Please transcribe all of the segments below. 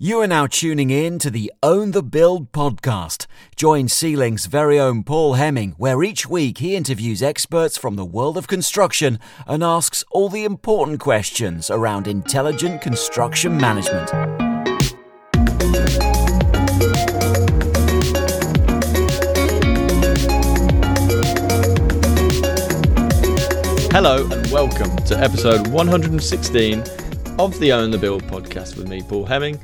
You are now tuning in to the Own the Build podcast. Join C-Link's very own Paul Hemming, where each week he interviews experts from the world of construction and asks all the important questions around intelligent construction management. Hello and welcome to episode 116 of the Own the Build podcast with me, Paul Hemming.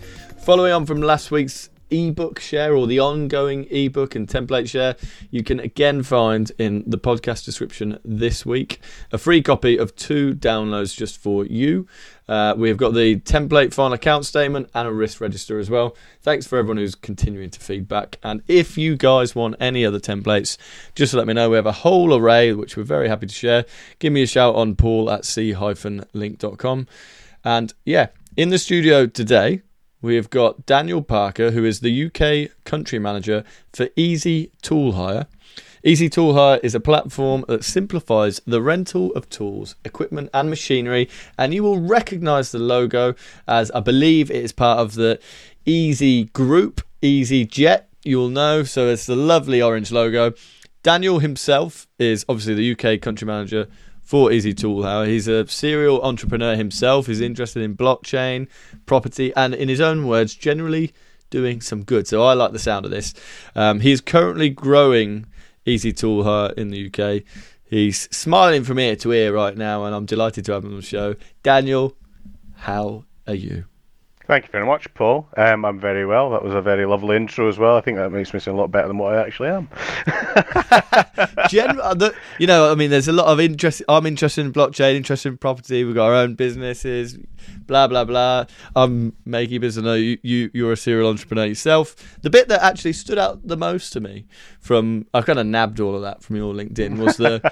Following on from last week's ebook share or the ongoing ebook and template share, you can again find in the podcast description this week a free copy of two downloads just for you. Uh, we've got the template final account statement and a risk register as well. Thanks for everyone who's continuing to feedback. And if you guys want any other templates, just let me know. We have a whole array which we're very happy to share. Give me a shout on paul at c-link.com. And yeah, in the studio today, we have got Daniel Parker, who is the UK country manager for easyToolhire. Easy Tool Hire is a platform that simplifies the rental of tools, equipment, and machinery. And you will recognize the logo as I believe it is part of the easyGroup, Easy Jet. You'll know. So it's the lovely orange logo. Daniel himself is obviously the UK country manager for easyToolhire. He's a serial entrepreneur himself. He's interested in blockchain, property, and in his own words, generally doing some good. So I like the sound of this. Um, he is currently growing easyToolhire in the UK. He's smiling from ear to ear right now, and I'm delighted to have him on the show. Daniel, how are you? Thank you very much, Paul. Um, I'm very well. That was a very lovely intro as well. I think that makes me sound a lot better than what I actually am. Gen- uh, the, you know, I mean, there's a lot of interest. I'm interested in blockchain, interested in property. We've got our own businesses, blah blah blah. I'm making business. No, you, you you're a serial entrepreneur yourself. The bit that actually stood out the most to me from I kind of nabbed all of that from your LinkedIn was the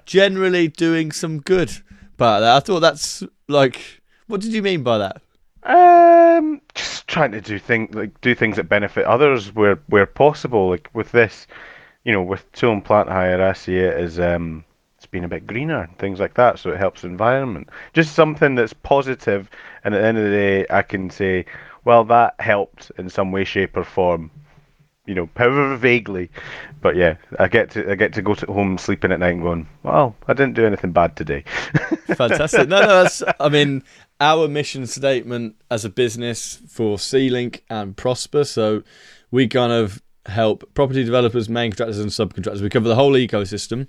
generally doing some good part of that. I thought that's like, what did you mean by that? Um, just trying to do things like do things that benefit others where where possible. Like with this, you know, with tool and plant hire, I see it as um, it's been a bit greener and things like that, so it helps the environment. Just something that's positive, and at the end of the day, I can say, well, that helped in some way, shape, or form. You know, however vaguely, but yeah, I get to I get to go to home sleeping at night and going, well, I didn't do anything bad today. Fantastic. No, no, that's. I mean, our mission statement as a business for C-Link and Prosper. So we kind of help property developers, main contractors, and subcontractors. We cover the whole ecosystem.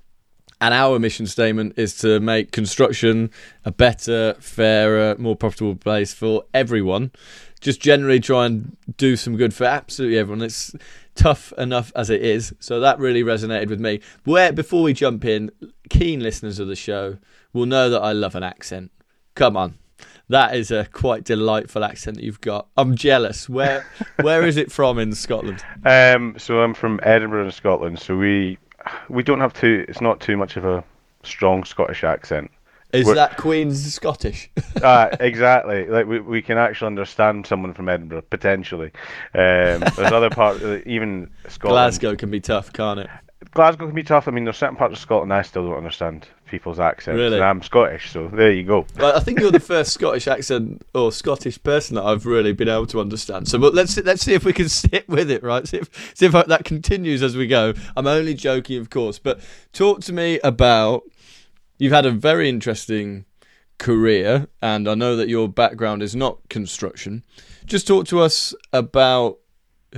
And our mission statement is to make construction a better, fairer, more profitable place for everyone. Just generally try and do some good for absolutely everyone. It's tough enough as it is. So that really resonated with me. Where before we jump in, keen listeners of the show will know that I love an accent. Come on, that is a quite delightful accent that you've got. I'm jealous. Where where is it from in Scotland? Um, so I'm from Edinburgh in Scotland. So we we don't have too. It's not too much of a strong Scottish accent. Is We're, that Queen's Scottish? uh, exactly. Like we, we can actually understand someone from Edinburgh potentially. Um, there's other parts, even Scotland. Glasgow can be tough, can't it? Glasgow can be tough. I mean, there's certain parts of Scotland I still don't understand people's accents. Really? And I'm Scottish, so there you go. Well, I think you're the first Scottish accent or Scottish person that I've really been able to understand. So, but let's let's see if we can sit with it, right? See if see if that continues as we go. I'm only joking, of course, but talk to me about. You've had a very interesting career, and I know that your background is not construction. Just talk to us about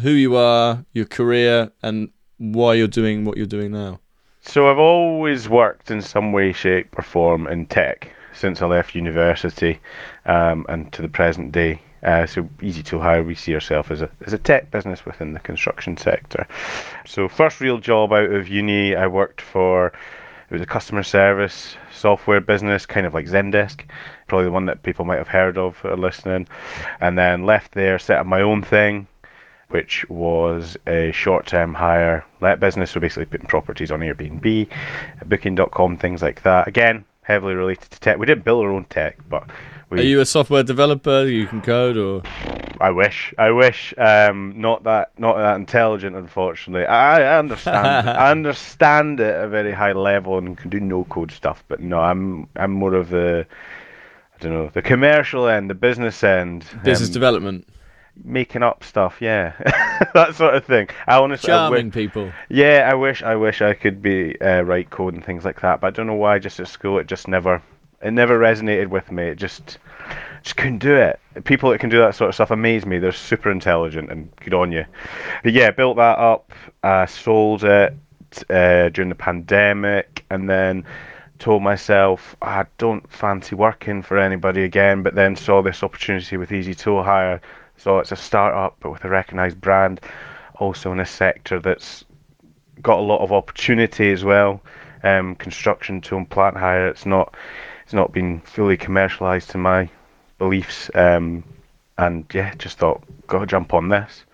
who you are, your career, and why you're doing what you're doing now? So I've always worked in some way, shape, or form in tech since I left university um, and to the present day. Uh, so easyToolhire, we see ourselves as a as a tech business within the construction sector. So first real job out of uni, I worked for it was a customer service software business, kind of like Zendesk, probably the one that people might have heard of or listening. And then left there, set up my own thing, which was a short-term hire let business, so basically putting properties on Airbnb, Booking.com, things like that. Again, heavily related to tech. We didn't build our own tech, but we, Are you a software developer? You can code, or I wish, I wish. Um, not that, not that intelligent, unfortunately. I, I understand, I understand it at a very high level and can do no-code stuff, but no, I'm, I'm more of the, I don't know, the commercial end, the business end, business um, development. making up stuff. Yeah, that sort of thing. I honestly, I wi- Charming people. yeah, I wish, I wish I could be uh, write code and things like that, but I don't know why. Just at school, it just never, it never resonated with me. It just, just couldn't do it. People that can do that sort of stuff amaze me. They're super intelligent and good on you. But yeah, built that up, uh, sold it uh, during the pandemic, and then told myself I don't fancy working for anybody again. But then saw this opportunity with easyToolhire. So it's a startup, but with a recognised brand, also in a sector that's got a lot of opportunity as well. Um, construction tool and plant hire. It's not it's not been fully commercialised to my beliefs. Um, and yeah, just thought, gotta jump on this.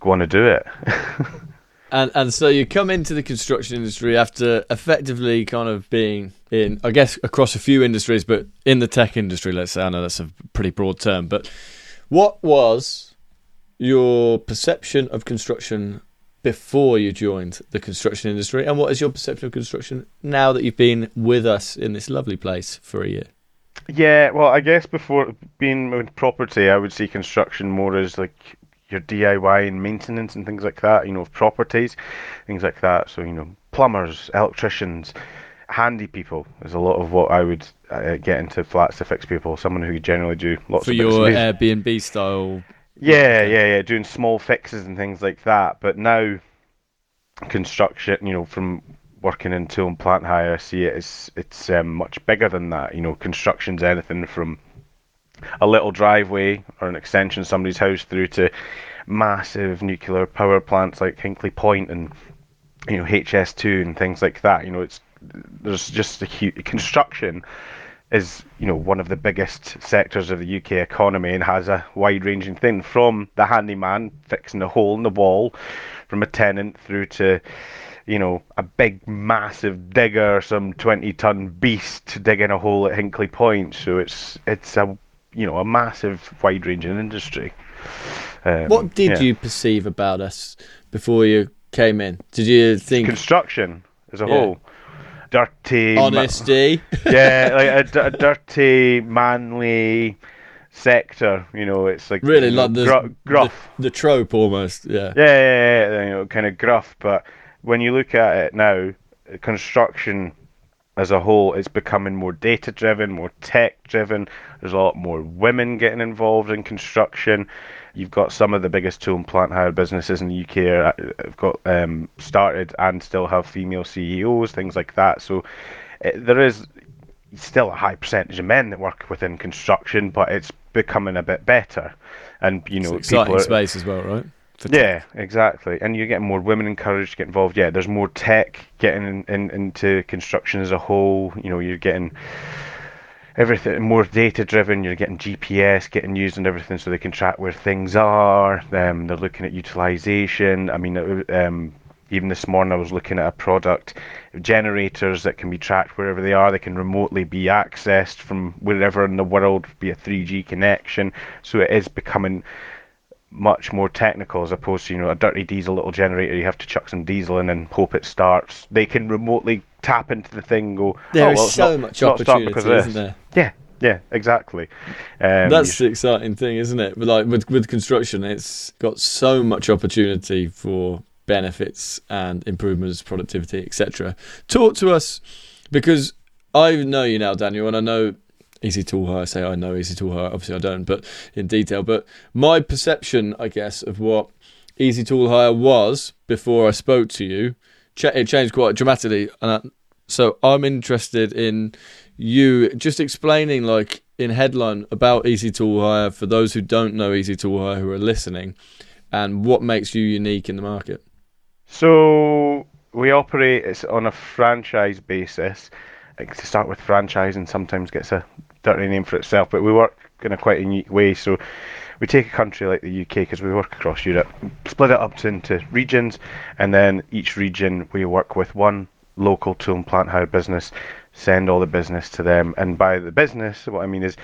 Go on to do it. And and so you come into the construction industry after effectively kind of being in, I guess, across a few industries, but in the tech industry, let's say. I know that's a pretty broad term, but what was your perception of construction before you joined the construction industry, and what is your perception of construction now that you've been with us in this lovely place for a year? Yeah, well, I guess before being with property, I would see construction more as like your DIY and maintenance and things like that, you know, of properties, things like that. So, you know, plumbers, electricians, handy people is a lot of what I would uh, get into flats to fix people. Someone who generally do lots For of your. Airbnb style. Yeah, yeah, yeah, doing small fixes and things like that. But now, construction, you know, from working in tool and plant hire, I see it as it's um, much bigger than that. You know, construction's anything from a little driveway or an extension of somebody's house through to massive nuclear power plants like Hinkley Point and you know HS2 and things like that. You know, it's there's just a huge construction is you know one of the biggest sectors of the UK economy and has a wide-ranging thing from the handyman fixing a hole in the wall, from a tenant through to you know a big massive digger, some 20-ton beast digging a hole at Hinkley Point. So it's it's a you know a massive wide-ranging industry. Um, What did yeah. you perceive about us before you came in? Did you think construction as a Yeah. whole? Dirty, ma- honesty? yeah, like a, d- a dirty, manly sector. You know, it's like really, you know, like the, gru- gruff. the the trope almost. Yeah. Yeah, yeah, yeah, you know, kind of gruff. But when you look at it now, construction as a whole it's becoming more data driven, more tech driven. There's a lot more women getting involved in construction. You've got some of the biggest tool and plant hire businesses in the UK have got um, started and still have female CEOs, things like that. So it, there is still a high percentage of men that work within construction, but it's becoming a bit better. And you know, It's an exciting people are, space as well, right? Yeah, exactly. And you're getting more women encouraged to get involved. Yeah, there's more tech getting in, in, into construction as a whole. You know, you're getting everything more data driven. You're getting GPS getting used and everything so they can track where things are. Um, they're looking at utilization. I mean, um, even this morning I was looking at a product, generators that can be tracked wherever they are. They can remotely be accessed from wherever in the world, be a 3G connection. So it is becoming much more technical as opposed to you know a dirty diesel little generator you have to chuck some diesel in and hope it starts they can remotely tap into the thing and go There oh, well, it's so not- much it's not starting opportunity, isn't there? yeah yeah exactly um, That's the exciting thing, isn't it? Like with with construction, it's got so much opportunity for benefits and improvements, productivity, etc. Talk to us because I know you now, Daniel, and I know easyToolhire. I say I know easyToolhire. Obviously, I don't, but in detail. But my perception, I guess, of what easyToolhire was before I spoke to you, it changed quite dramatically. And I, so I'm interested in you just explaining, like in headline, about easyToolhire for those who don't know easyToolhire who are listening, and what makes you unique in the market. So we operate it's on a franchise basis. To start with, franchising sometimes gets a dirty name for itself, but we work in a quite unique way. So we take a country like the UK because we work across Europe, split it up to, into regions, and then each region we work with one local tool and plant hire business, send all the business to them, and by the business, what I mean is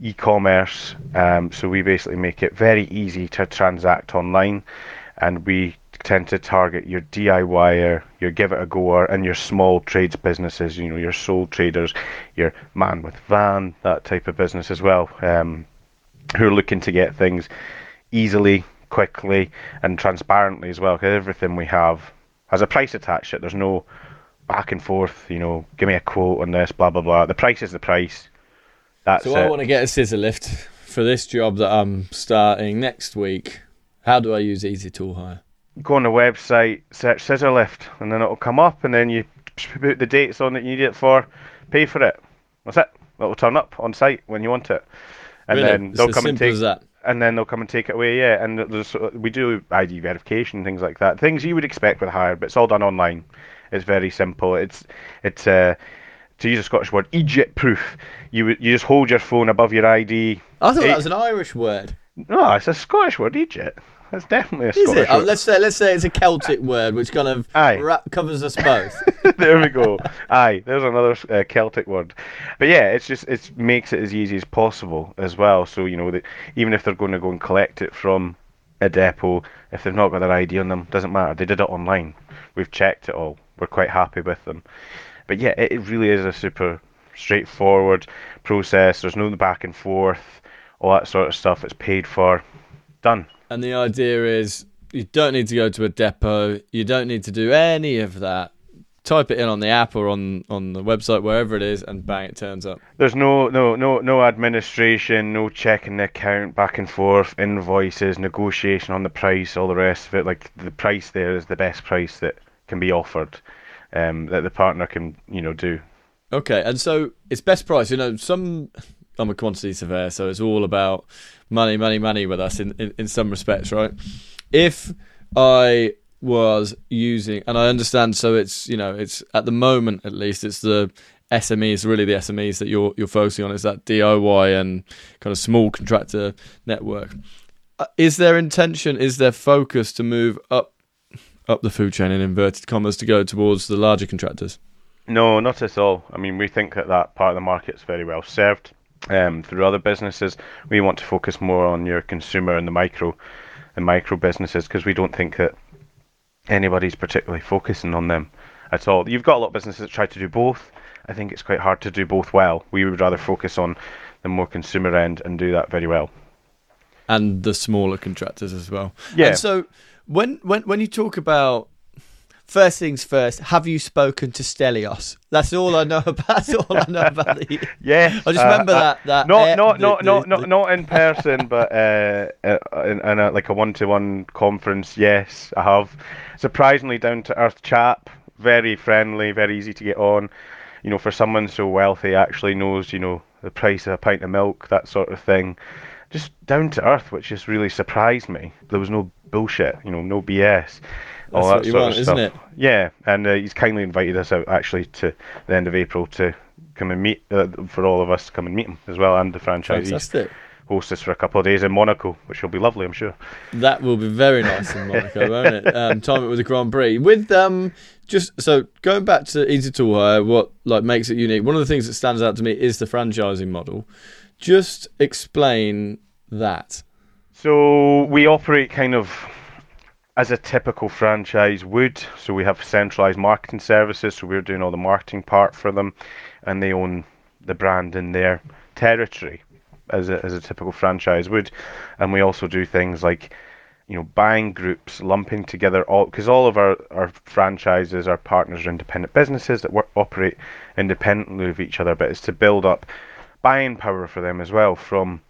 e-commerce. Um, so we basically make it very easy to transact online, and we tend to target your DIYer, your give it a goer, and your small trades businesses. You know, your sole traders, your man with van, that type of business as well, um, who are looking to get things easily, quickly, and transparently as well. Because everything we have has a price attached to it. There's no back and forth. You know, give me a quote on this, blah blah blah. The price is the price. That's So it. I want to get a scissor lift for this job that I'm starting next week. How do I use easyToolhire? Go on the website, search scissor lift, and then it'll come up, and then you put the dates on that you need it for, pay for it. That's it. It'll turn up on site when you want it, and Really? then they'll as come and take. and then they'll come and take it away. Yeah, and there's, we do ID verification, things like that. Things you would expect with hire, but it's all done online. It's very simple. It's it's uh, to use a Scottish word, Egypt proof. You you just hold your phone above your ID. I thought Hey. that was an Irish word. No, it's a Scottish word, Egypt. It's definitely a Is Scottish it? Oh, let's say let's say it's a Celtic word, which kind of wrap, covers us both. there we go. Aye, there's another uh, Celtic word. But yeah, it's just it makes it as easy as possible as well. So you know that even if they're going to go and collect it from a depot, if they've not got their ID on them, doesn't matter. They did it online. We've checked it all. We're quite happy with them. But yeah, it, it really is a super straightforward process. There's no back and forth, all that sort of stuff. It's paid for, done. And the idea is you don't need to go to a depot. You don't need to do any of that. Type it in on the app or on, on the website, wherever it is, and bang, it turns up. There's no no no no administration, no checking the account back and forth, invoices, negotiation on the price, all the rest of it. Like the price there is the best price that can be offered, um, that the partner can you know do. Okay, and so it's best price. You know, some I'm a quantity surveyor, so it's all about money, money, money with us in, in, in some respects, right? If I was using, and I understand, so it's you know, it's at the moment at least, it's the SMEs, really the SMEs that you're you're focusing on. Is that DIY and kind of small contractor network? Uh, Is there intention? Is there focus to move up up the food chain in inverted commas to go towards the larger contractors? No, not at all. I mean, we think that that part of the market's very well served um, through other businesses. We want to focus more on your consumer and the micro, the micro businesses because we don't think that anybody's particularly focusing on them at all. You've got a lot of businesses that try to do both. I think it's quite hard to do both well. We would rather focus on the more consumer end and do that very well. and the smaller contractors as well. Yeah. And so when when when you talk about first things first, have you spoken to Stelios? That's all I know about. That's all I know about the. Yeah, I just remember that- that Not air- not the- not the- not the- not not in person, but uh, uh, in, in a, like a one-to-one conference. Yes, I have. Surprisingly down to earth chap, very friendly, very easy to get on. You know, for someone so wealthy, actually knows you know the price of a pint of milk, that sort of thing. Just down to earth, which just really surprised me. There was no bullshit, you know, no BS. All that what you sort want, of isn't stuff. it? Yeah, and uh, he's kindly invited us out actually to the end of April to come and meet uh, for all of us to come and meet him as well, and the franchisees Fantastic. host us for a couple of days in Monaco, which will be lovely, I'm sure. That will be very nice in Monaco, won't it? Um, time it with the Grand Prix. With um, just so going back to Easy Hire, what like makes it unique? One of the things that stands out to me is the franchising model. Just explain that. So we operate kind of as a typical franchise would. So we have centralized marketing services, so we're doing all the marketing part for them, and they own the brand in their territory, as a as a typical franchise would. And we also do things like you know, buying groups, lumping together all because all of our, our franchises, our partners are independent businesses that work, operate independently of each other, but it's to build up buying power for them as well from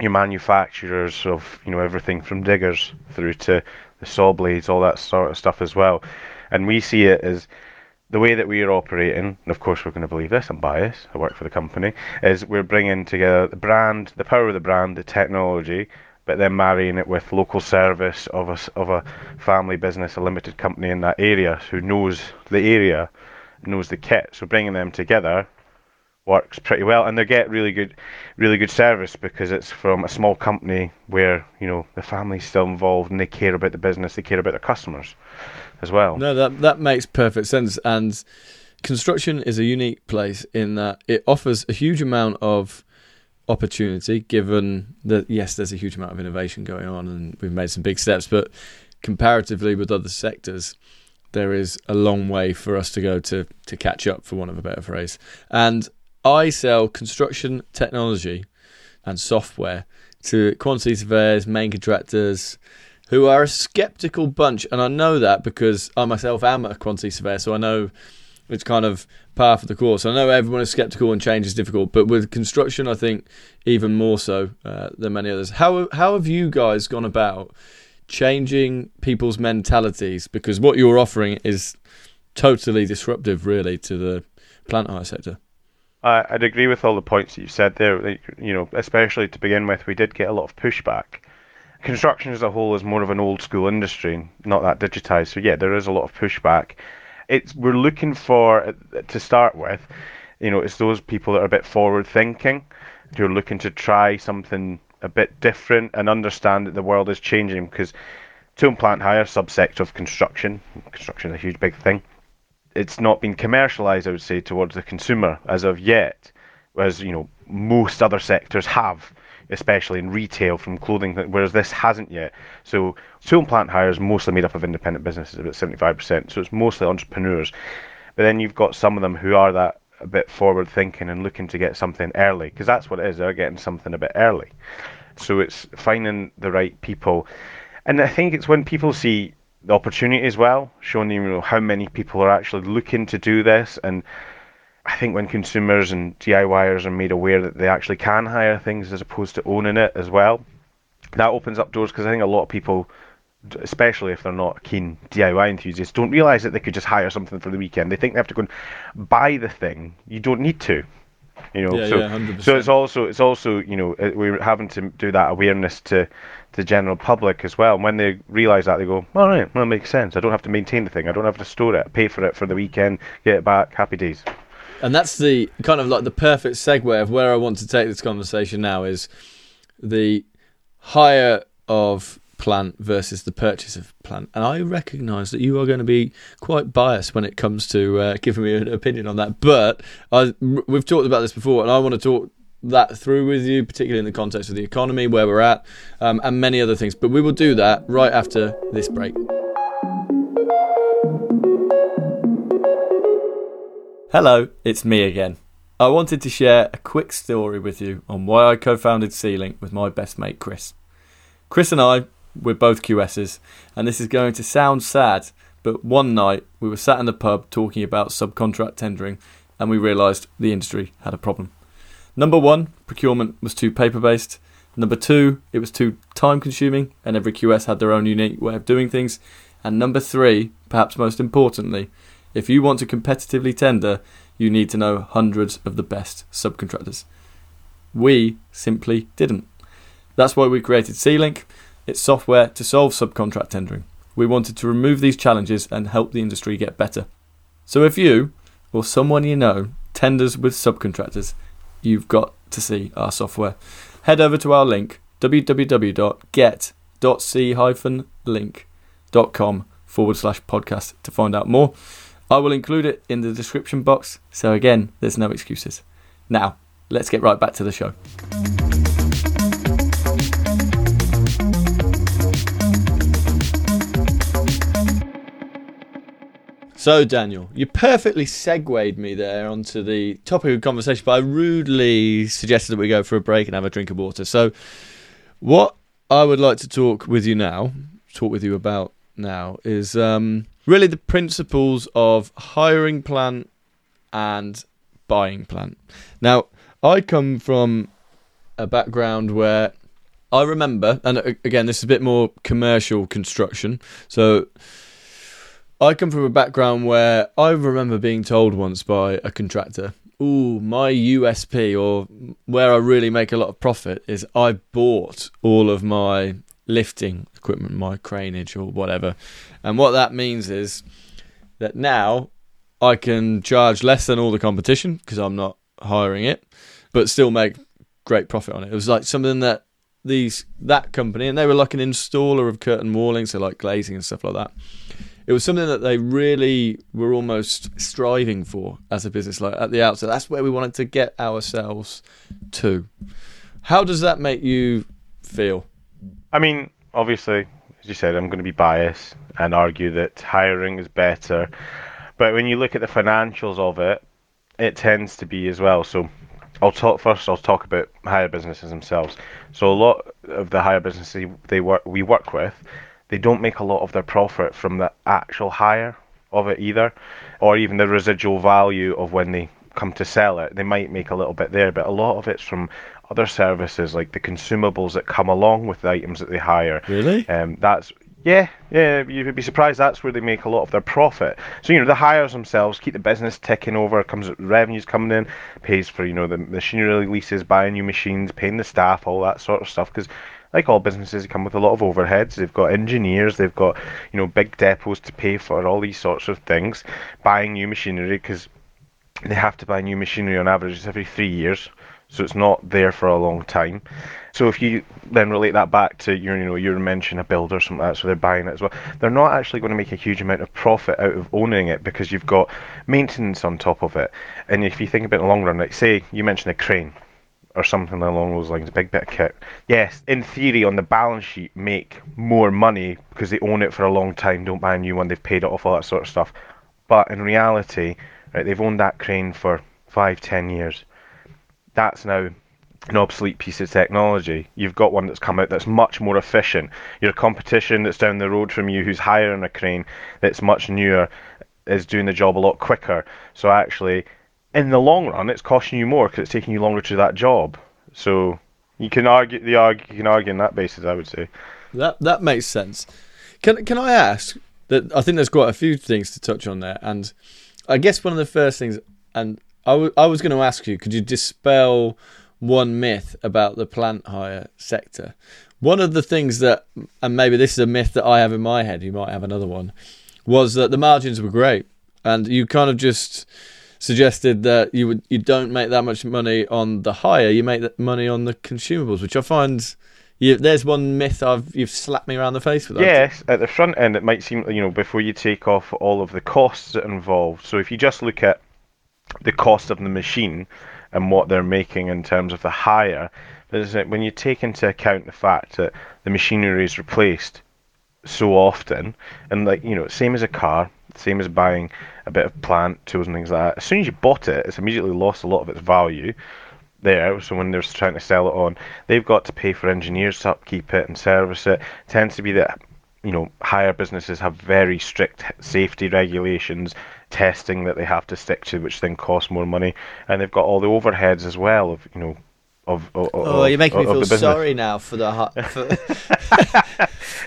your manufacturers of you know everything from diggers through to the saw blades, all that sort of stuff as well. And we see it as the way that we are operating, and of course we're going to believe this, I'm biased, I work for the company, is we're bringing together the brand, the power of the brand, the technology, but then marrying it with local service of a, of a family business, a limited company in that area who knows the area, knows the kit. So bringing them together works pretty well, and they get really good, really good service because it's from a small company where you know the family's still involved and they care about the business, they care about their customers as well. No, that that makes perfect sense. And construction is a unique place in that it offers a huge amount of opportunity. Given that, yes, there's a huge amount of innovation going on, and we've made some big steps, but comparatively with other sectors, there is a long way for us to go to to catch up, for want of a better phrase. And I sell construction technology and software to quantity surveyors, main contractors, who are a skeptical bunch. And I know that because I myself am a quantity surveyor, so I know it's kind of par for the course. I know everyone is skeptical and change is difficult, but with construction, I think even more so uh, than many others. How how have you guys gone about changing people's mentalities? Because what you're offering is totally disruptive, really, to the plant hire sector. I'd agree with all the points that you've said there. You know, especially to begin with, we did get a lot of pushback. Construction as a whole is more of an old school industry, and not that digitized. So yeah, there is a lot of pushback. It's we're looking for uh, to start with, you know, it's those people that are a bit forward thinking, who are looking to try something a bit different and understand that the world is changing because tool and plant hire subsector of construction. Construction is a huge big thing it's not been commercialized, I would say, towards the consumer as of yet, whereas you know most other sectors have, especially in retail from clothing, whereas this hasn't yet. So tool and plant hire is mostly made up of independent businesses, about 75%. So it's mostly entrepreneurs. But then you've got some of them who are that a bit forward thinking and looking to get something early, because that's what it is. They're getting something a bit early. So it's finding the right people. And I think it's when people see the opportunity as well, showing you know how many people are actually looking to do this. And I think when consumers and DIYers are made aware that they actually can hire things as opposed to owning it as well, that opens up doors because I think a lot of people, especially if they're not keen DIY enthusiasts, don't realise that they could just hire something for the weekend. They think they have to go and buy the thing. You don't need to. You know, yeah, so yeah, so it's also it's also you know uh, we're having to do that awareness to the general public as well. And when they realise that, they go, all right, well, that makes sense. I don't have to maintain the thing. I don't have to store it. pay for it for the weekend, get it back. Happy days. And that's the kind of like the perfect segue of where I want to take this conversation now is the hire of plant versus the purchase of plant. And I recognise that you are going to be quite biased when it comes to uh, giving me an opinion on that. But I, we've talked about this before, and I want to talk that through with you, particularly in the context of the economy, where we're at, um, and many other things. But we will do that right after this break. Hello, it's me again. I wanted to share a quick story with you on why I co founded C-Link with my best mate Chris. Chris and I, we're both QSs, and this is going to sound sad, but one night we were sat in the pub talking about subcontract tendering, and we realised the industry had a problem. Number one, procurement was too paper based. Number two, it was too time consuming, and every QS had their own unique way of doing things. And number three, perhaps most importantly, if you want to competitively tender, you need to know hundreds of the best subcontractors. We simply didn't. That's why we created C-Link. It's software to solve subcontract tendering. We wanted to remove these challenges and help the industry get better. So if you, or someone you know, tenders with subcontractors, you've got to see our software. Head over to our link www.get.c-link.com forward slash podcast to find out more. I will include it in the description box, so again, there's no excuses. Now, let's get right back to the show. So, Daniel, you perfectly segued me there onto the topic of conversation, but I rudely suggested that we go for a break and have a drink of water. So, what I would like to talk with you now, talk with you about now, is um, really the principles of hiring plant and buying plant. Now, I come from a background where I remember, and again, this is a bit more commercial construction. So, I come from a background where I remember being told once by a contractor, "Ooh, my USP or where I really make a lot of profit is I bought all of my lifting equipment, my craneage or whatever." And what that means is that now I can charge less than all the competition because I'm not hiring it, but still make great profit on it. It was like something that these that company and they were like an installer of curtain walling, so like glazing and stuff like that it was something that they really were almost striving for as a business like at the outset that's where we wanted to get ourselves to how does that make you feel i mean obviously as you said i'm going to be biased and argue that hiring is better but when you look at the financials of it it tends to be as well so I'll talk first. I'll talk about hire businesses themselves. So a lot of the hire businesses they work we work with, they don't make a lot of their profit from the actual hire of it either, or even the residual value of when they come to sell it. They might make a little bit there, but a lot of it's from other services like the consumables that come along with the items that they hire. Really? Um, that's yeah, yeah. You'd be surprised. That's where they make a lot of their profit. So you know the hires themselves keep the business ticking over. Comes revenues coming in, pays for you know the machinery leases, buying new machines, paying the staff, all that sort of stuff. Because like all businesses, come with a lot of overheads. They've got engineers, they've got you know big depots to pay for, all these sorts of things. Buying new machinery because they have to buy new machinery on average every three years so it's not there for a long time. So if you then relate that back to your, you know, your mention a builder or something like that, so they're buying it as well. They're not actually going to make a huge amount of profit out of owning it because you've got maintenance on top of it. And if you think about it in the long run, like say you mentioned a crane or something along those lines, a big bit of kit. Yes, in theory, on the balance sheet, make more money because they own it for a long time, don't buy a new one, they've paid it off, all that sort of stuff. But in reality, right, they've owned that crane for five, ten years that's now an obsolete piece of technology. You've got one that's come out that's much more efficient. Your competition that's down the road from you, who's hiring a crane that's much newer, is doing the job a lot quicker. So actually, in the long run, it's costing you more because it's taking you longer to that job. So you can argue the argue you can argue on that basis. I would say that that makes sense. Can can I ask that? I think there's quite a few things to touch on there, and I guess one of the first things, and I, w- I was going to ask you, could you dispel one myth about the plant hire sector? One of the things that, and maybe this is a myth that I have in my head, you might have another one, was that the margins were great, and you kind of just suggested that you would you don't make that much money on the hire, you make that money on the consumables, which I find. You, there's one myth I've you've slapped me around the face with. Yes, at the front end, it might seem you know before you take off all of the costs involved. So if you just look at the cost of the machine and what they're making in terms of the hire. When you take into account the fact that the machinery is replaced so often, and like you know, same as a car, same as buying a bit of plant, tools, and things like that. As soon as you bought it, it's immediately lost a lot of its value there. So when they're trying to sell it on, they've got to pay for engineers to upkeep it and service it. it tends to be that you know higher businesses have very strict safety regulations testing that they have to stick to, which then costs more money, and they've got all the overheads as well of you know. Of, of, oh, of, you're making me feel sorry now for the for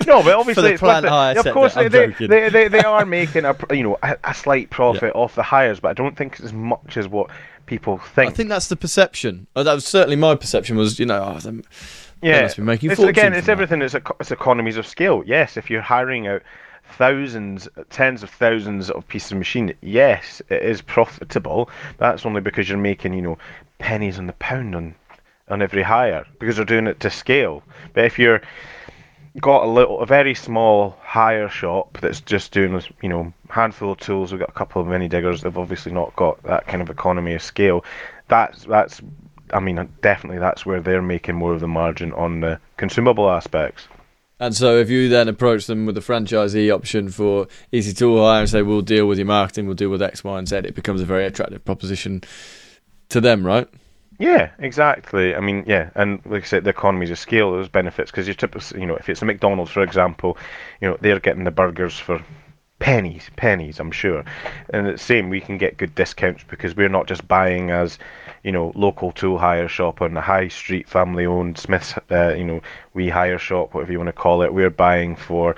no, but obviously the plant hire. Of course, they, they, they, they, they are making a you know a, a slight profit yeah. off the hires, but I don't think it's as much as what people think. I think that's the perception. Oh, that was certainly my perception. Was you know, oh, yeah, must be making it's, again, it's everything. It's, a, it's economies of scale. Yes, if you're hiring out thousands, tens of thousands of pieces of machine, yes, it is profitable. That's only because you're making, you know, pennies on the pound on on every hire because they're doing it to scale. But if you're got a little, a very small hire shop that's just doing, you know, handful of tools. We've got a couple of mini diggers. They've obviously not got that kind of economy of scale. That's that's, I mean, definitely that's where they're making more of the margin on the consumable aspects. And so, if you then approach them with a franchisee option for easyToolhire and say, "We'll deal with your marketing, we'll deal with X, Y, and Z," it becomes a very attractive proposition to them, right? Yeah, exactly. I mean, yeah, and like I said, the economies of scale, those benefits, because you typically, you know, if it's a McDonald's, for example, you know, they're getting the burgers for pennies, pennies, I'm sure. And the same, we can get good discounts because we're not just buying as you know, local tool hire shop on the high street, family owned Smith's, uh, you know, we hire shop, whatever you want to call it. We're buying for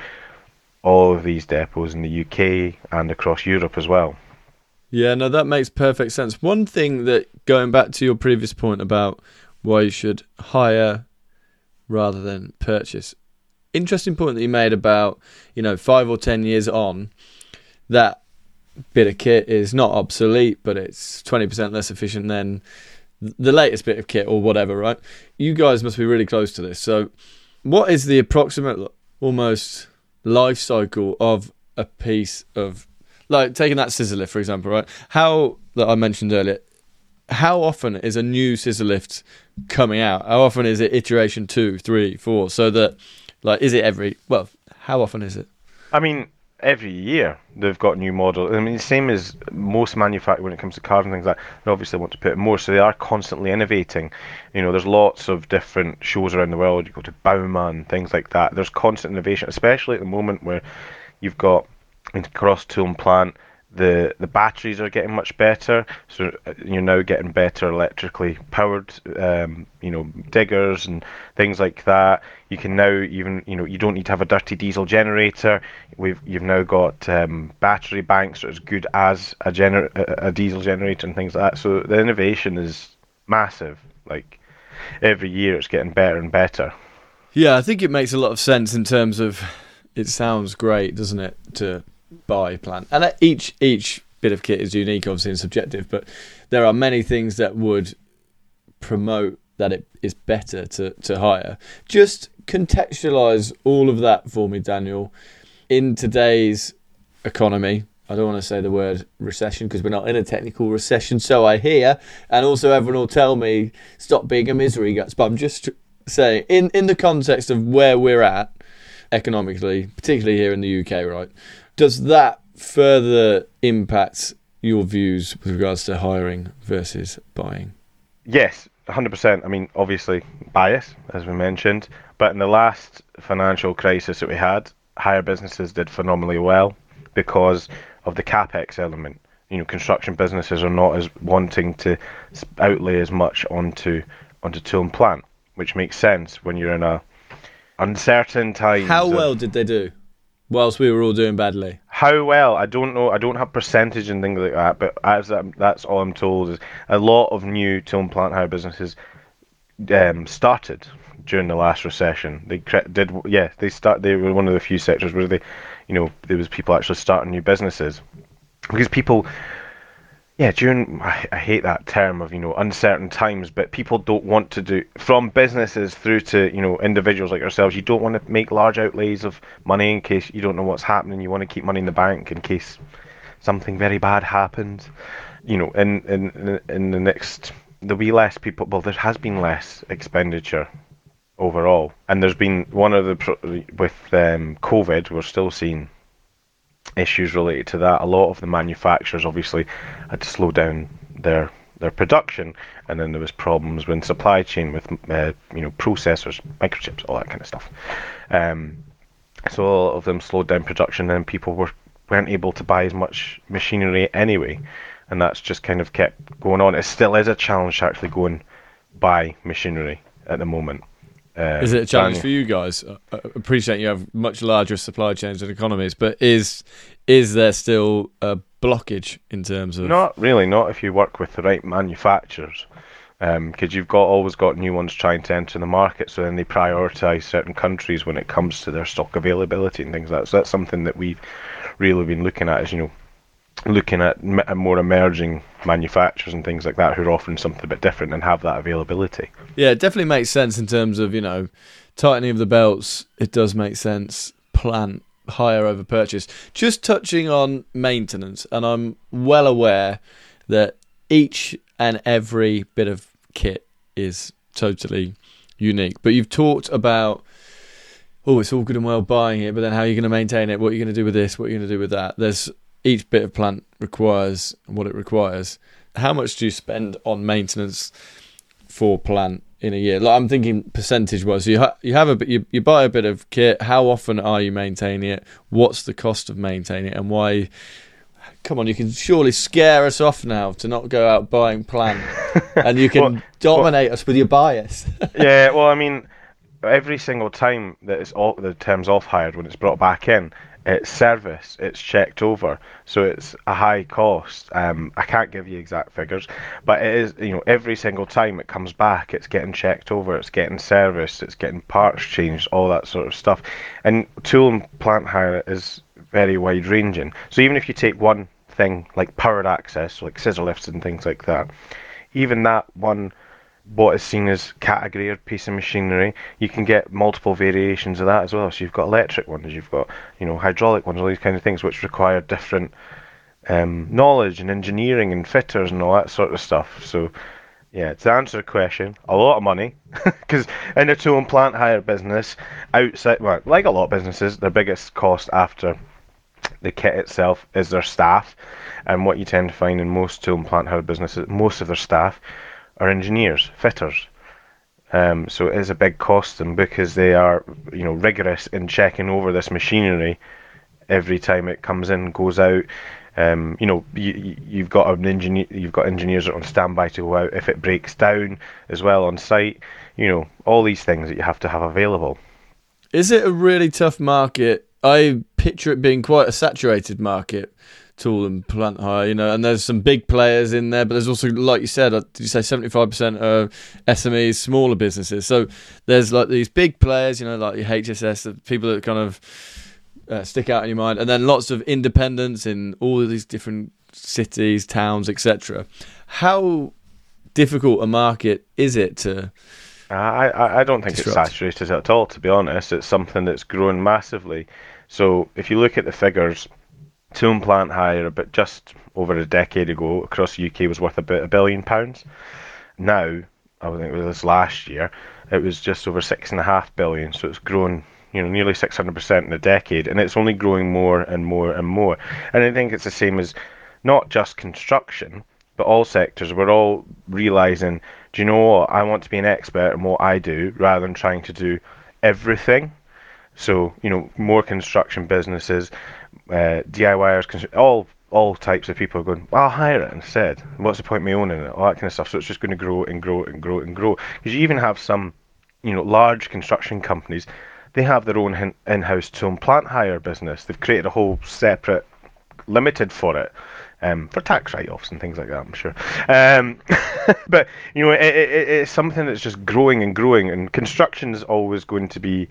all of these depots in the UK and across Europe as well. Yeah, no, that makes perfect sense. One thing that going back to your previous point about why you should hire rather than purchase. Interesting point that you made about, you know, five or ten years on, that bit of kit is not obsolete, but it's 20% less efficient than the latest bit of kit or whatever, right? You guys must be really close to this. So, what is the approximate almost life cycle of a piece of like taking that scissor lift for example, right? How that I mentioned earlier, how often is a new scissor lift coming out? How often is it iteration two, three, four? So that like is it every well, how often is it? I mean, every year they've got new models. I mean, same as most manufacturers when it comes to cars and things like that. They obviously want to put more, so they are constantly innovating. You know, there's lots of different shows around the world. You go to Bauma and things like that. There's constant innovation, especially at the moment where you've got across tool and plant the the batteries are getting much better, so uh, you're now getting better electrically powered, um, you know, diggers and things like that. You can now even, you know, you don't need to have a dirty diesel generator. We've you've now got um, battery banks that are as good as a gener- a diesel generator and things like that. So the innovation is massive. Like every year, it's getting better and better. Yeah, I think it makes a lot of sense in terms of. It sounds great, doesn't it, to buy plan. And uh, each each bit of kit is unique, obviously, and subjective. But there are many things that would promote that it is better to to hire. Just contextualize all of that for me, Daniel, in today's economy. I don't want to say the word recession because we're not in a technical recession, so I hear. And also, everyone will tell me stop being a misery guts. But I'm just saying, in in the context of where we're at economically, particularly here in the UK, right? Does that further impact your views with regards to hiring versus buying? Yes, 100%. I mean, obviously, bias, as we mentioned, but in the last financial crisis that we had, hire businesses did phenomenally well because of the capex element. You know, construction businesses are not as wanting to outlay as much onto onto tool and plant, which makes sense when you're in a uncertain time. How well did they do? Whilst we were all doing badly. How well? I don't know. I don't have percentage and things like that, but as um, that's all I'm told is a lot of new and plant hire businesses um, started during the last recession. They did, yeah, they start. They were one of the few sectors where they, you know, there was people actually starting new businesses because people yeah, during I, I, hate that term of you know uncertain times, but people don't want to do from businesses through to you know individuals like yourselves. You don't want to make large outlays of money in case you don't know what's happening. You want to keep money in the bank in case something very bad happens. You know, in in in the next there'll be less people. Well, there has been less expenditure overall, and there's been one of the with um, COVID. We're still seeing issues related to that. A lot of the manufacturers obviously had to slow down their their production, and then there was problems with supply chain with uh, you know processors, microchips, all that kind of stuff. Um, so a lot of them slowed down production, and people were weren't able to buy as much machinery anyway, and that's just kind of kept going on. It still is a challenge to actually go and buy machinery at the moment. Uh, is it a challenge for you guys? I appreciate you have much larger supply chains and economies, but is is there still a blockage in terms of? Not really. Not if you work with the right manufacturers, because um, you've got always got new ones trying to enter the market. So then they prioritise certain countries when it comes to their stock availability and things like that. So that's something that we've really been looking at. Is you know looking at more emerging manufacturers and things like that who are offering something a bit different and have that availability. Yeah, it definitely makes sense in terms of, you know, tightening of the belts. It does make sense. Plant higher over purchase. Just touching on maintenance, and I'm well aware that each and every bit of kit is totally unique. But you've talked about oh, it's all good and well buying it, but then how are you going to maintain it? What are you going to do with this? What are you going to do with that? There's each bit of plant requires what it requires. How much do you spend on maintenance for plant in a year? Like I'm thinking percentage wise. You ha- you have a bit, you, you buy a bit of kit. How often are you maintaining it? What's the cost of maintaining it, and why? Come on, you can surely scare us off now to not go out buying plant, and you can well, dominate well, us with your bias. yeah, well, I mean, every single time that it's all the terms off hired when it's brought back in, it's service, it's checked over, so it's a high cost. Um, I can't give you exact figures, but it is, you know, every single time it comes back, it's getting checked over, it's getting serviced, it's getting parts changed, all that sort of stuff. And tool and plant hire is very wide ranging. So even if you take one thing like powered access, like scissor lifts and things like that, even that one what is seen as category or piece of machinery. You can get multiple variations of that as well. So you've got electric ones, you've got you know hydraulic ones, all these kind of things which require different um, knowledge and engineering and fitters and all that sort of stuff. So yeah, to answer the question, a lot of money because in a tool and plant hire business, outside well, like a lot of businesses, their biggest cost after the kit itself is their staff. And what you tend to find in most tool and plant hire businesses, most of their staff are engineers, fitters. Um, so it is a big cost to them because they are, you know, rigorous in checking over this machinery every time it comes in, goes out. Um, you know, you, you've got an engineer, you've got engineers on standby to go out if it breaks down as well on site. You know, all these things that you have to have available. Is it a really tough market? I picture it being quite a saturated market tool and plant hire, you know, and there's some big players in there, but there's also, like you said, uh, did you say 75% of SMEs, smaller businesses? So there's like these big players, you know, like your HSS, the people that kind of uh, stick out in your mind, and then lots of independents in all of these different cities, towns, etc. How difficult a market is it to? I, I, I don't think disrupt? it's saturated at all. To be honest, it's something that's grown massively. So if you look at the figures, Tool plant hire about just over a decade ago across the UK was worth about a billion pounds. Now, I think it was last year, it was just over six and a half billion. So it's grown, you know, nearly 600% in a decade, and it's only growing more and more and more. And I think it's the same as not just construction, but all sectors. We're all realizing, do you know what? I want to be an expert in what I do rather than trying to do everything. So, you know, more construction businesses, uh, DIYers, all all types of people are going, well, I'll hire it instead. What's the point of me owning it? All that kind of stuff. So it's just going to grow and grow and grow and grow. Because you even have some, you know, large construction companies, they have their own in-house and plant hire business. They've created a whole separate limited for it. Um, for tax write-offs and things like that, I'm sure. Um, but you know, it, it, it's something that's just growing and growing, and construction is always going to be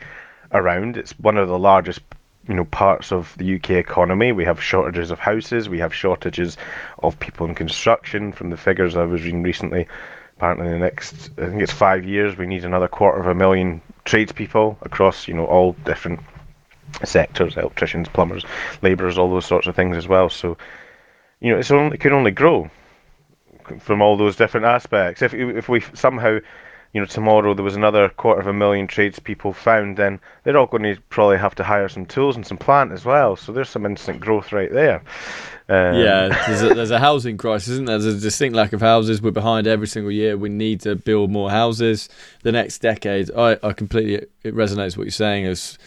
around. It's one of the largest you know parts of the UK economy. We have shortages of houses. We have shortages of people in construction. From the figures I was reading recently, apparently in the next I think it's five years we need another quarter of a million tradespeople across you know all different sectors, electricians, plumbers, labourers, all those sorts of things as well. So you know it's only it can only grow from all those different aspects. If if we somehow you know, tomorrow there was another quarter of a million tradespeople found, then they're all going to probably have to hire some tools and some plant as well. So there's some instant growth right there. Um, yeah, there's a, there's a housing crisis, isn't there? There's a distinct lack of houses. We're behind every single year. We need to build more houses. The next decade, I, I completely it resonates what you're saying. Is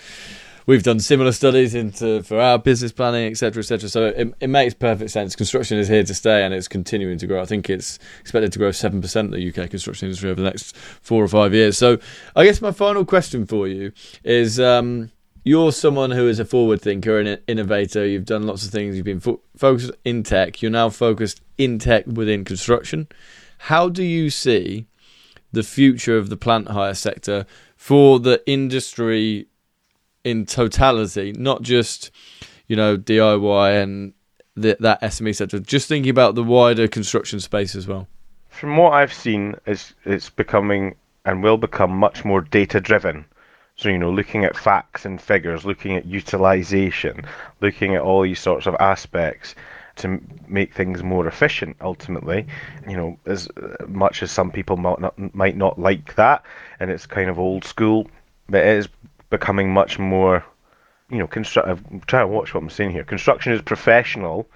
we've done similar studies into for our business planning, etc., etc. So it, it makes perfect sense. Construction is here to stay, and it's continuing to grow. I think it's expected to grow seven percent the UK construction industry over the next four or five years. So I guess my final question for you is. Um, you're someone who is a forward thinker and an innovator. You've done lots of things. You've been fo- focused in tech. You're now focused in tech within construction. How do you see the future of the plant hire sector for the industry in totality, not just you know DIY and the, that SME sector. Just thinking about the wider construction space as well. From what I've seen, is it's becoming and will become much more data driven. So you know, looking at facts and figures, looking at utilization, looking at all these sorts of aspects to make things more efficient ultimately you know as much as some people might not might not like that and it's kind of old school but it is becoming much more, you know, construct. I'm uh, trying to watch what I'm saying here. Construction is professional,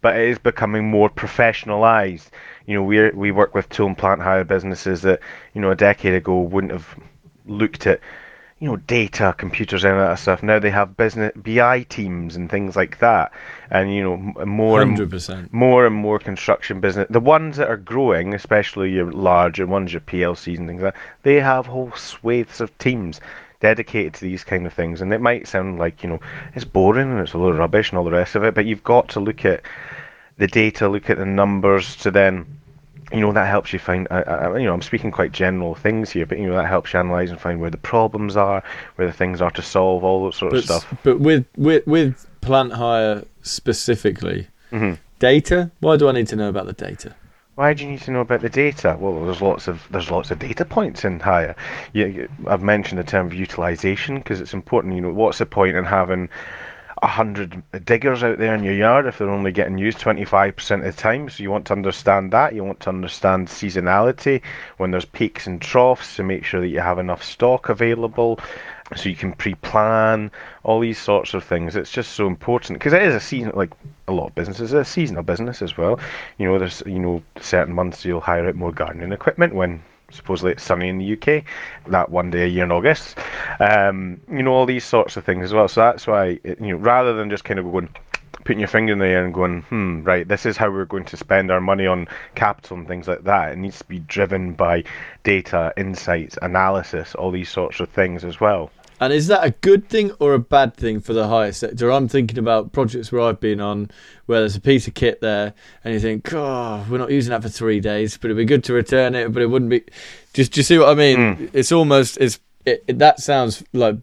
but it is becoming more professionalized. You know, we we work with tool and plant hire businesses that you know a decade ago wouldn't have looked at you know, data, computers, and that stuff. Now they have business BI teams and things like that, and you know, more 100%. and more and more construction business. The ones that are growing, especially your larger ones, your PLCs and things like that, they have whole swathes of teams dedicated to these kind of things. And it might sound like, you know, it's boring and it's a load of rubbish and all the rest of it, but you've got to look at the data, look at the numbers to then, you know, that helps you find, uh, uh, you know, I'm speaking quite general things here, but, you know, that helps you analyse and find where the problems are, where the things are to solve, all that sort but, of stuff. But with, with, with plant hire specifically, mm-hmm. data, why do I need to know about the data? Why do you need to know about the data? Well, there's lots of there's lots of data points in. You, I've mentioned the term utilization because it's important. You know, what's the point in having a hundred diggers out there in your yard if they're only getting used 25% of the time? So you want to understand that. You want to understand seasonality when there's peaks and troughs to make sure that you have enough stock available. So you can pre-plan all these sorts of things. It's just so important because it is a season, like a lot of businesses, a seasonal business as well. You know, there's you know certain months you'll hire out more gardening equipment when supposedly it's sunny in the UK, that one day a year in August. Um, you know, all these sorts of things as well. So that's why, it, you know, rather than just kind of going, putting your finger in the air and going, hmm, right, this is how we're going to spend our money on capital and things like that. It needs to be driven by data, insights, analysis, all these sorts of things as well. And is that a good thing or a bad thing for the hire sector? I'm thinking about projects where I've been on where there's a piece of kit there and you think, oh, we're not using that for three days, but it'd be good to return it, but it wouldn't be. Just, do you see what I mean? Mm. It's almost, it's, it, it, that sounds like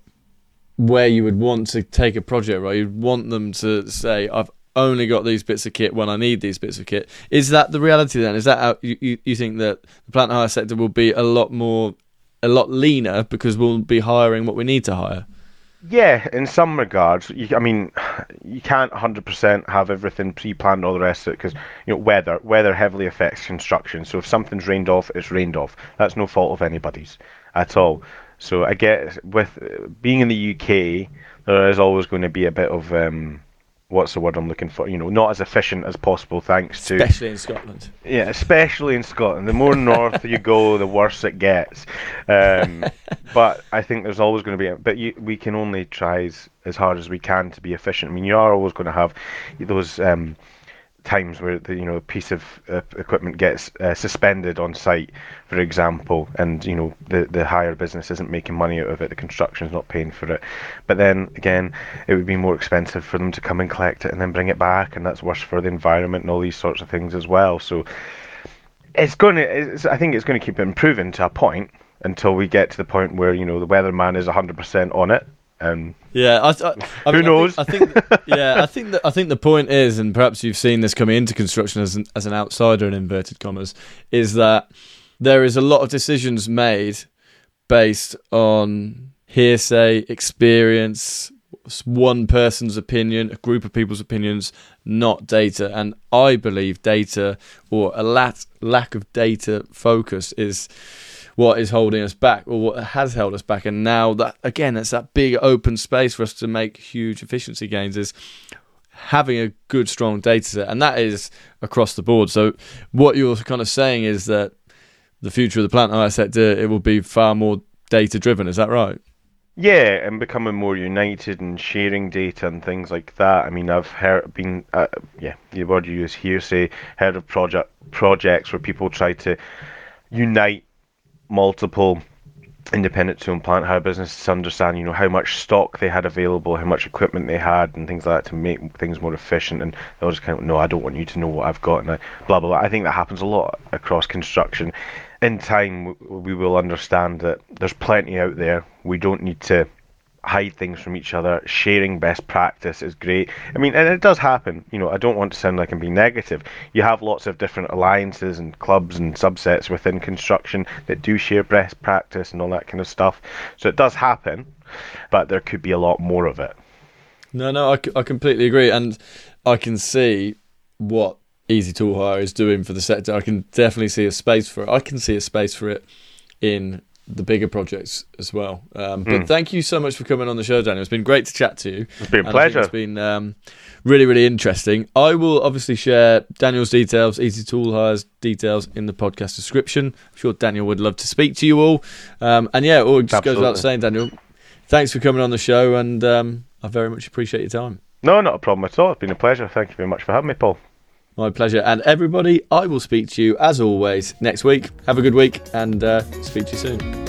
where you would want to take a project, right? You'd want them to say, I've only got these bits of kit when I need these bits of kit. Is that the reality then? Is that how you, you, you think that the plant hire sector will be a lot more a lot leaner because we'll be hiring what we need to hire. Yeah, in some regards, you, I mean, you can't 100% have everything pre-planned, all the rest of it, because you know weather weather heavily affects construction. So if something's rained off, it's rained off. That's no fault of anybody's at all. So I get with being in the UK, there is always going to be a bit of um, what's the word I'm looking for? You know, not as efficient as possible, thanks to especially in Scotland. Yeah, especially in Scotland. The more north you go, the worse it gets. Um, but I think there's always going to be, but you, we can only try as, as hard as we can to be efficient. I mean, you are always going to have those. Um, times where the you know a piece of uh, equipment gets uh, suspended on site, for example, and you know the the hire business isn't making money out of it, the construction's not paying for it. But then again, it would be more expensive for them to come and collect it and then bring it back, and that's worse for the environment and all these sorts of things as well. So it's going to, I think it's going to keep improving to a point until we get to the point where you know the weatherman is 100% on it um, yeah, I, I, I who mean, knows? I think, I think yeah, I think that I think the point is, and perhaps you've seen this coming into construction as an, as an outsider in inverted commas, is that there is a lot of decisions made based on hearsay, experience, one person's opinion, a group of people's opinions, not data. And I believe data or a lack lack of data focus is what is holding us back or what has held us back. And now that again, it's that big open space for us to make huge efficiency gains is having a good strong data set and that is across the board. So what you're kind of saying is that the future of the plant hire sector it will be far more data driven, is that right? Yeah, and becoming more united and sharing data and things like that. I mean, I've heard been uh, yeah, the word you use hearsay, heard of project projects where people try to unite multiple independent tool and plant hire businesses to understand, you know, how much stock they had available, how much equipment they had, and things like that to make things more efficient. And they'll just kind of, no, I don't want you to know what I've got, and I, blah blah blah. I think that happens a lot across construction. In time, we will understand that there's plenty out there. We don't need to hide things from each other. Sharing best practice is great. I mean, and it does happen. You know, I don't want to sound like I'm being negative. You have lots of different alliances and clubs and subsets within construction that do share best practice and all that kind of stuff. So it does happen, but there could be a lot more of it. No, no, I, I completely agree. And I can see what easyToolhire is doing for the sector. I can definitely see a space for it. I can see a space for it in the bigger projects as well. Um, but mm. thank you so much for coming on the show, Daniel. It's been great to chat to you. It's been a pleasure. It's been um, really, really interesting. I will obviously share Daniel's details, easyToolhires details in the podcast description. I'm sure Daniel would love to speak to you all. Um, and yeah, it all just Absolutely. goes without saying, Daniel, thanks for coming on the show, and um, I very much appreciate your time. No, not a problem at all. It's been a pleasure. Thank you very much for having me, Paul. My pleasure. And everybody, I will speak to you as always next week. Have a good week and uh, speak to you soon.